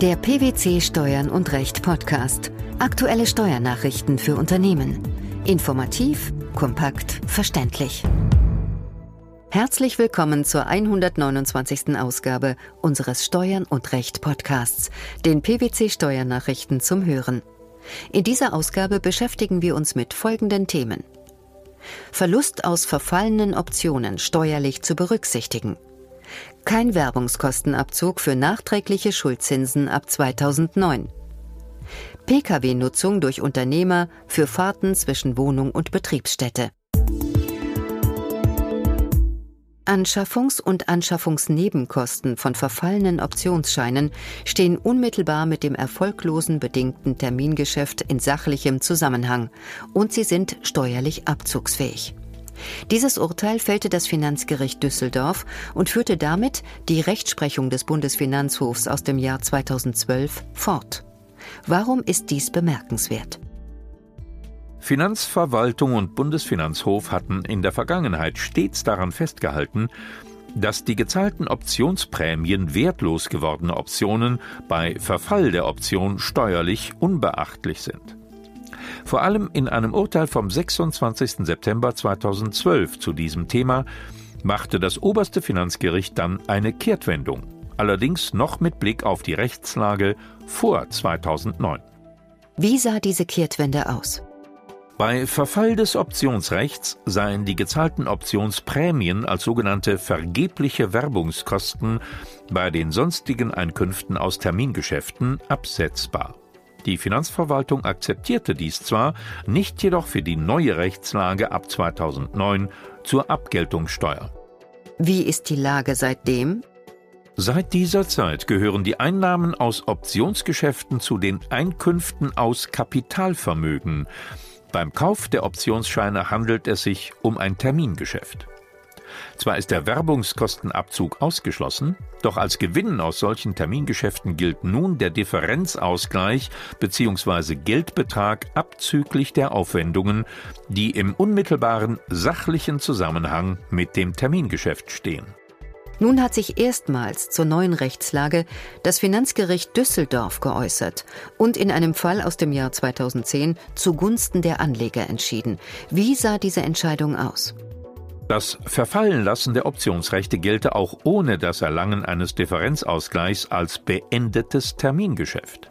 Der PwC Steuern und Recht Podcast. Aktuelle Steuernachrichten für Unternehmen. Informativ, kompakt, verständlich. Herzlich willkommen zur 129. Ausgabe unseres Steuern und Recht Podcasts, den PwC Steuernachrichten zum Hören. In dieser Ausgabe beschäftigen wir uns mit folgenden Themen. Verlust aus verfallenen Optionen steuerlich zu berücksichtigen. Kein Werbungskostenabzug für nachträgliche Schuldzinsen ab 2009. Pkw-Nutzung durch Unternehmer für Fahrten zwischen Wohnung und Betriebsstätte. Anschaffungs- und Anschaffungsnebenkosten von verfallenen Optionsscheinen stehen unmittelbar mit dem erfolglosen bedingten Termingeschäft in sachlichem Zusammenhang und sie sind steuerlich abzugsfähig. Dieses Urteil fällte das Finanzgericht Düsseldorf und führte damit die Rechtsprechung des Bundesfinanzhofs aus dem Jahr 2012 fort. Warum ist dies bemerkenswert? Finanzverwaltung und Bundesfinanzhof hatten in der Vergangenheit stets daran festgehalten, dass die gezahlten Optionsprämien wertlos gewordene Optionen bei Verfall der Option steuerlich unbeachtlich sind. Vor allem in einem Urteil vom 26. September 2012 zu diesem Thema machte das oberste Finanzgericht dann eine Kehrtwendung, allerdings noch mit Blick auf die Rechtslage vor 2009. Wie sah diese Kehrtwende aus? Bei Verfall des Optionsrechts seien die gezahlten Optionsprämien als sogenannte vergebliche Werbungskosten bei den sonstigen Einkünften aus Termingeschäften absetzbar. Die Finanzverwaltung akzeptierte dies zwar, nicht jedoch für die neue Rechtslage ab 2009 zur Abgeltungssteuer. Wie ist die Lage seitdem? Seit dieser Zeit gehören die Einnahmen aus Optionsgeschäften zu den Einkünften aus Kapitalvermögen. Beim Kauf der Optionsscheine handelt es sich um ein Termingeschäft. Zwar ist der Werbungskostenabzug ausgeschlossen, doch als Gewinn aus solchen Termingeschäften gilt nun der Differenzausgleich bzw. Geldbetrag abzüglich der Aufwendungen, die im unmittelbaren sachlichen Zusammenhang mit dem Termingeschäft stehen. Nun hat sich erstmals zur neuen Rechtslage das Finanzgericht Düsseldorf geäußert und in einem Fall aus dem Jahr 2010 zugunsten der Anleger entschieden. Wie sah diese Entscheidung aus? Das Verfallenlassen der Optionsrechte gelte auch ohne das Erlangen eines Differenzausgleichs als beendetes Termingeschäft.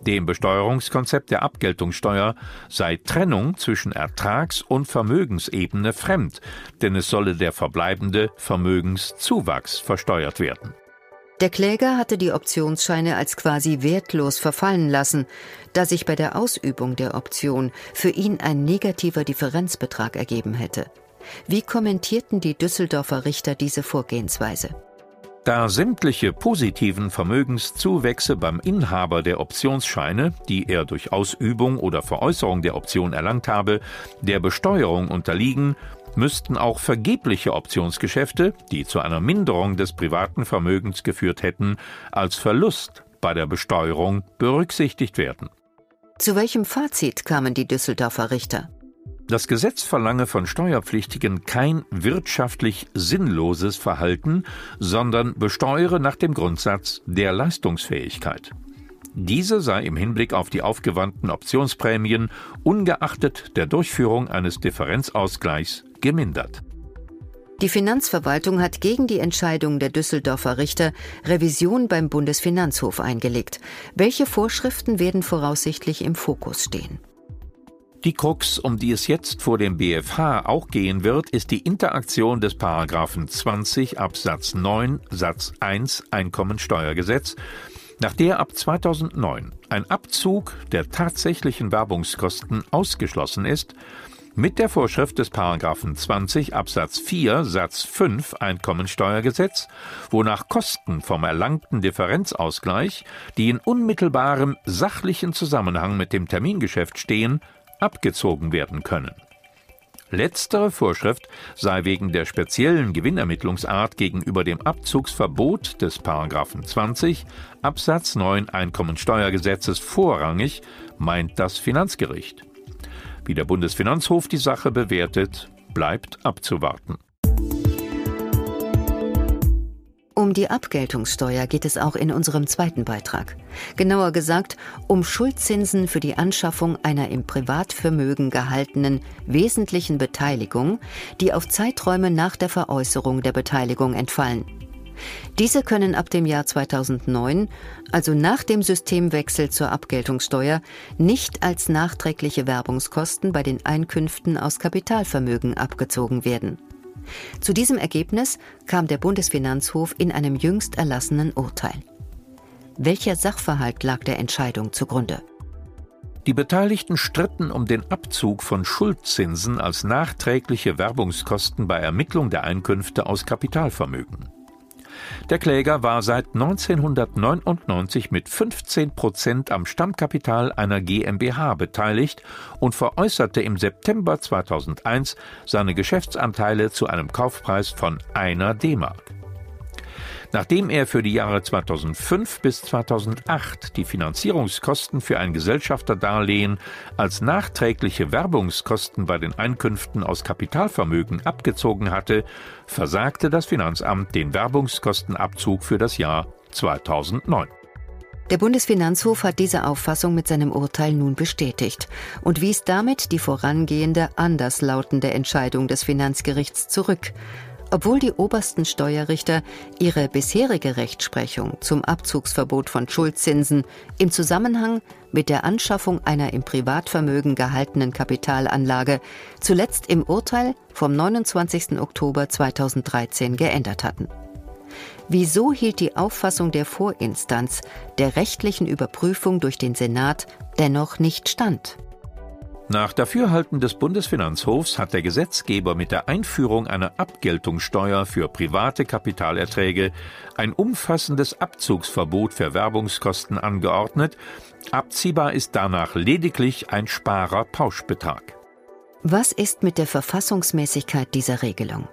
Dem Besteuerungskonzept der Abgeltungssteuer sei Trennung zwischen Ertrags- und Vermögensebene fremd, denn es solle der verbleibende Vermögenszuwachs versteuert werden. Der Kläger hatte die Optionsscheine als quasi wertlos verfallen lassen, da sich bei der Ausübung der Option für ihn ein negativer Differenzbetrag ergeben hätte. Wie kommentierten die Düsseldorfer Richter diese Vorgehensweise? Da sämtliche positiven Vermögenszuwächse beim Inhaber der Optionsscheine, die er durch Ausübung oder Veräußerung der Option erlangt habe, der Besteuerung unterliegen, müssten auch vergebliche Optionsgeschäfte, die zu einer Minderung des privaten Vermögens geführt hätten, als Verlust bei der Besteuerung berücksichtigt werden. Zu welchem Fazit kamen die Düsseldorfer Richter? Das Gesetz verlange von Steuerpflichtigen kein wirtschaftlich sinnloses Verhalten, sondern besteuere nach dem Grundsatz der Leistungsfähigkeit. Diese sei im Hinblick auf die aufgewandten Optionsprämien ungeachtet der Durchführung eines Differenzausgleichs gemindert. Die Finanzverwaltung hat gegen die Entscheidung der Düsseldorfer Richter Revision beim Bundesfinanzhof eingelegt. Welche Vorschriften werden voraussichtlich im Fokus stehen? Die Krux, um die es jetzt vor dem BFH auch gehen wird, ist die Interaktion des Paragraphen 20 Absatz 9 Satz 1 Einkommensteuergesetz, nach der ab 2009 ein Abzug der tatsächlichen Werbungskosten ausgeschlossen ist, mit der Vorschrift des Paragraphen 20 Absatz 4 Satz 5 Einkommensteuergesetz, wonach Kosten vom erlangten Differenzausgleich, die in unmittelbarem sachlichen Zusammenhang mit dem Termingeschäft stehen, abgezogen werden können. Letztere Vorschrift sei wegen der speziellen Gewinnermittlungsart gegenüber dem Abzugsverbot des Paragraphen 20 Absatz 9 Einkommensteuergesetzes vorrangig, meint das Finanzgericht. Wie der Bundesfinanzhof die Sache bewertet, bleibt abzuwarten. Um die Abgeltungssteuer geht es auch in unserem zweiten Beitrag. Genauer gesagt um Schuldzinsen für die Anschaffung einer im Privatvermögen gehaltenen wesentlichen Beteiligung, die auf Zeiträume nach der Veräußerung der Beteiligung entfallen. Diese können ab dem Jahr 2009, also nach dem Systemwechsel zur Abgeltungssteuer, nicht als nachträgliche Werbungskosten bei den Einkünften aus Kapitalvermögen abgezogen werden. Zu diesem Ergebnis kam der Bundesfinanzhof in einem jüngst erlassenen Urteil. Welcher Sachverhalt lag der Entscheidung zugrunde? Die Beteiligten stritten um den Abzug von Schuldzinsen als nachträgliche Werbungskosten bei Ermittlung der Einkünfte aus Kapitalvermögen. Der Kläger war seit 1999 mit 15 Prozent am Stammkapital einer GmbH beteiligt und veräußerte im September 2001 seine Geschäftsanteile zu einem Kaufpreis von einer D-Mark. Nachdem er für die Jahre 2005 bis 2008 die Finanzierungskosten für ein Gesellschafterdarlehen als nachträgliche Werbungskosten bei den Einkünften aus Kapitalvermögen abgezogen hatte, versagte das Finanzamt den Werbungskostenabzug für das Jahr 2009. Der Bundesfinanzhof hat diese Auffassung mit seinem Urteil nun bestätigt und wies damit die vorangehende anderslautende Entscheidung des Finanzgerichts zurück obwohl die obersten Steuerrichter ihre bisherige Rechtsprechung zum Abzugsverbot von Schuldzinsen im Zusammenhang mit der Anschaffung einer im Privatvermögen gehaltenen Kapitalanlage zuletzt im Urteil vom 29. Oktober 2013 geändert hatten. Wieso hielt die Auffassung der Vorinstanz der rechtlichen Überprüfung durch den Senat dennoch nicht stand? Nach Dafürhalten des Bundesfinanzhofs hat der Gesetzgeber mit der Einführung einer Abgeltungssteuer für private Kapitalerträge ein umfassendes Abzugsverbot für Werbungskosten angeordnet. Abziehbar ist danach lediglich ein Sparer-Pauschbetrag. Was ist mit der Verfassungsmäßigkeit dieser Regelung?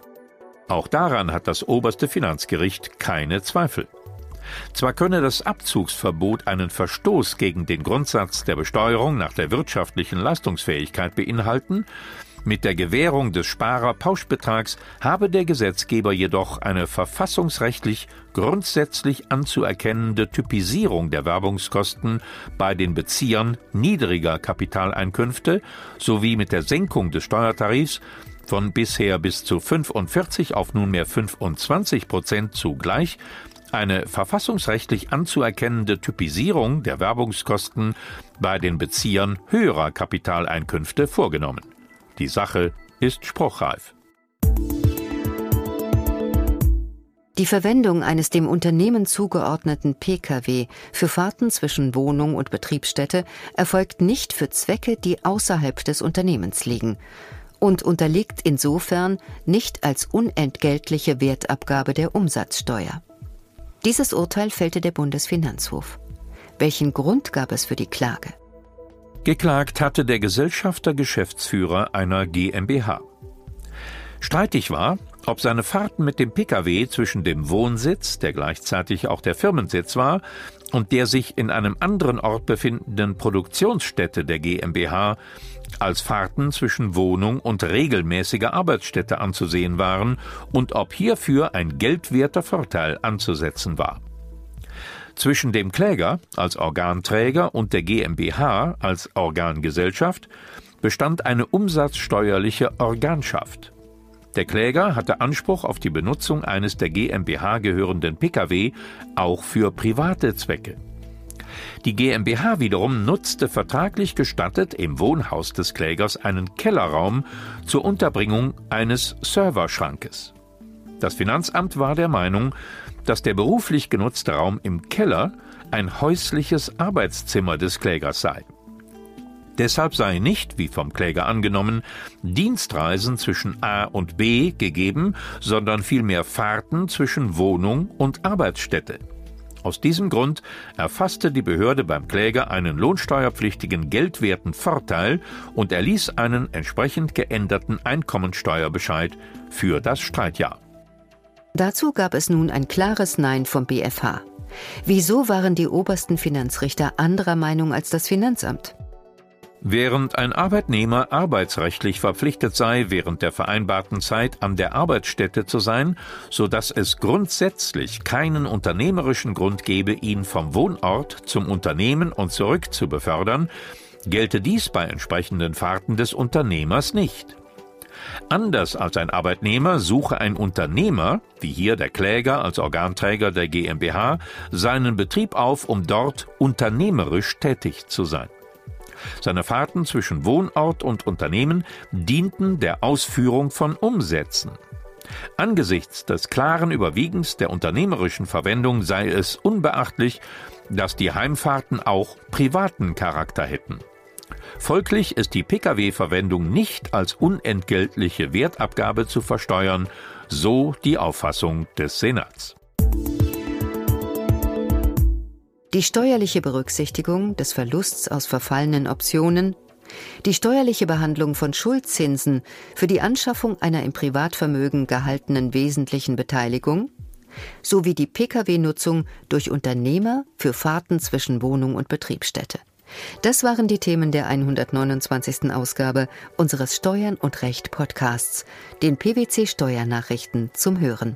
Auch daran hat das oberste Finanzgericht keine Zweifel. Zwar könne das Abzugsverbot einen Verstoß gegen den Grundsatz der Besteuerung nach der wirtschaftlichen Leistungsfähigkeit beinhalten, mit der Gewährung des Sparerpauschbetrags habe der Gesetzgeber jedoch eine verfassungsrechtlich grundsätzlich anzuerkennende Typisierung der Werbungskosten bei den Beziehern niedriger Kapitaleinkünfte sowie mit der Senkung des Steuertarifs von bisher bis zu 45 auf nunmehr 25 Prozent zugleich eine verfassungsrechtlich anzuerkennende Typisierung der Werbungskosten bei den Beziehern höherer Kapitaleinkünfte vorgenommen. Die Sache ist spruchreif. Die Verwendung eines dem Unternehmen zugeordneten Pkw für Fahrten zwischen Wohnung und Betriebsstätte erfolgt nicht für Zwecke, die außerhalb des Unternehmens liegen und unterliegt insofern nicht als unentgeltliche Wertabgabe der Umsatzsteuer. Dieses Urteil fällte der Bundesfinanzhof. Welchen Grund gab es für die Klage? Geklagt hatte der Gesellschafter Geschäftsführer einer GmbH. Streitig war, ob seine Fahrten mit dem Pkw zwischen dem Wohnsitz, der gleichzeitig auch der Firmensitz war, und der sich in einem anderen Ort befindenden Produktionsstätte der GmbH als Fahrten zwischen Wohnung und regelmäßiger Arbeitsstätte anzusehen waren und ob hierfür ein geldwerter Vorteil anzusetzen war. Zwischen dem Kläger als Organträger und der GmbH als Organgesellschaft bestand eine umsatzsteuerliche Organschaft. Der Kläger hatte Anspruch auf die Benutzung eines der GmbH gehörenden Pkw auch für private Zwecke. Die GmbH wiederum nutzte vertraglich gestattet im Wohnhaus des Klägers einen Kellerraum zur Unterbringung eines Serverschrankes. Das Finanzamt war der Meinung, dass der beruflich genutzte Raum im Keller ein häusliches Arbeitszimmer des Klägers sei. Deshalb sei nicht, wie vom Kläger angenommen, Dienstreisen zwischen A und B gegeben, sondern vielmehr Fahrten zwischen Wohnung und Arbeitsstätte. Aus diesem Grund erfasste die Behörde beim Kläger einen lohnsteuerpflichtigen geldwerten Vorteil und erließ einen entsprechend geänderten Einkommensteuerbescheid für das Streitjahr. Dazu gab es nun ein klares Nein vom BfH. Wieso waren die obersten Finanzrichter anderer Meinung als das Finanzamt? Während ein Arbeitnehmer arbeitsrechtlich verpflichtet sei, während der vereinbarten Zeit an der Arbeitsstätte zu sein, so dass es grundsätzlich keinen unternehmerischen Grund gebe, ihn vom Wohnort zum Unternehmen und zurück zu befördern, gelte dies bei entsprechenden Fahrten des Unternehmers nicht. Anders als ein Arbeitnehmer suche ein Unternehmer, wie hier der Kläger als Organträger der GmbH, seinen Betrieb auf, um dort unternehmerisch tätig zu sein. Seine Fahrten zwischen Wohnort und Unternehmen dienten der Ausführung von Umsätzen. Angesichts des klaren Überwiegens der unternehmerischen Verwendung sei es unbeachtlich, dass die Heimfahrten auch privaten Charakter hätten. Folglich ist die Pkw-Verwendung nicht als unentgeltliche Wertabgabe zu versteuern, so die Auffassung des Senats. Die steuerliche Berücksichtigung des Verlusts aus verfallenen Optionen, die steuerliche Behandlung von Schuldzinsen für die Anschaffung einer im Privatvermögen gehaltenen wesentlichen Beteiligung sowie die Pkw-Nutzung durch Unternehmer für Fahrten zwischen Wohnung und Betriebsstätte. Das waren die Themen der 129. Ausgabe unseres Steuern und Recht Podcasts, den PwC Steuernachrichten zum Hören.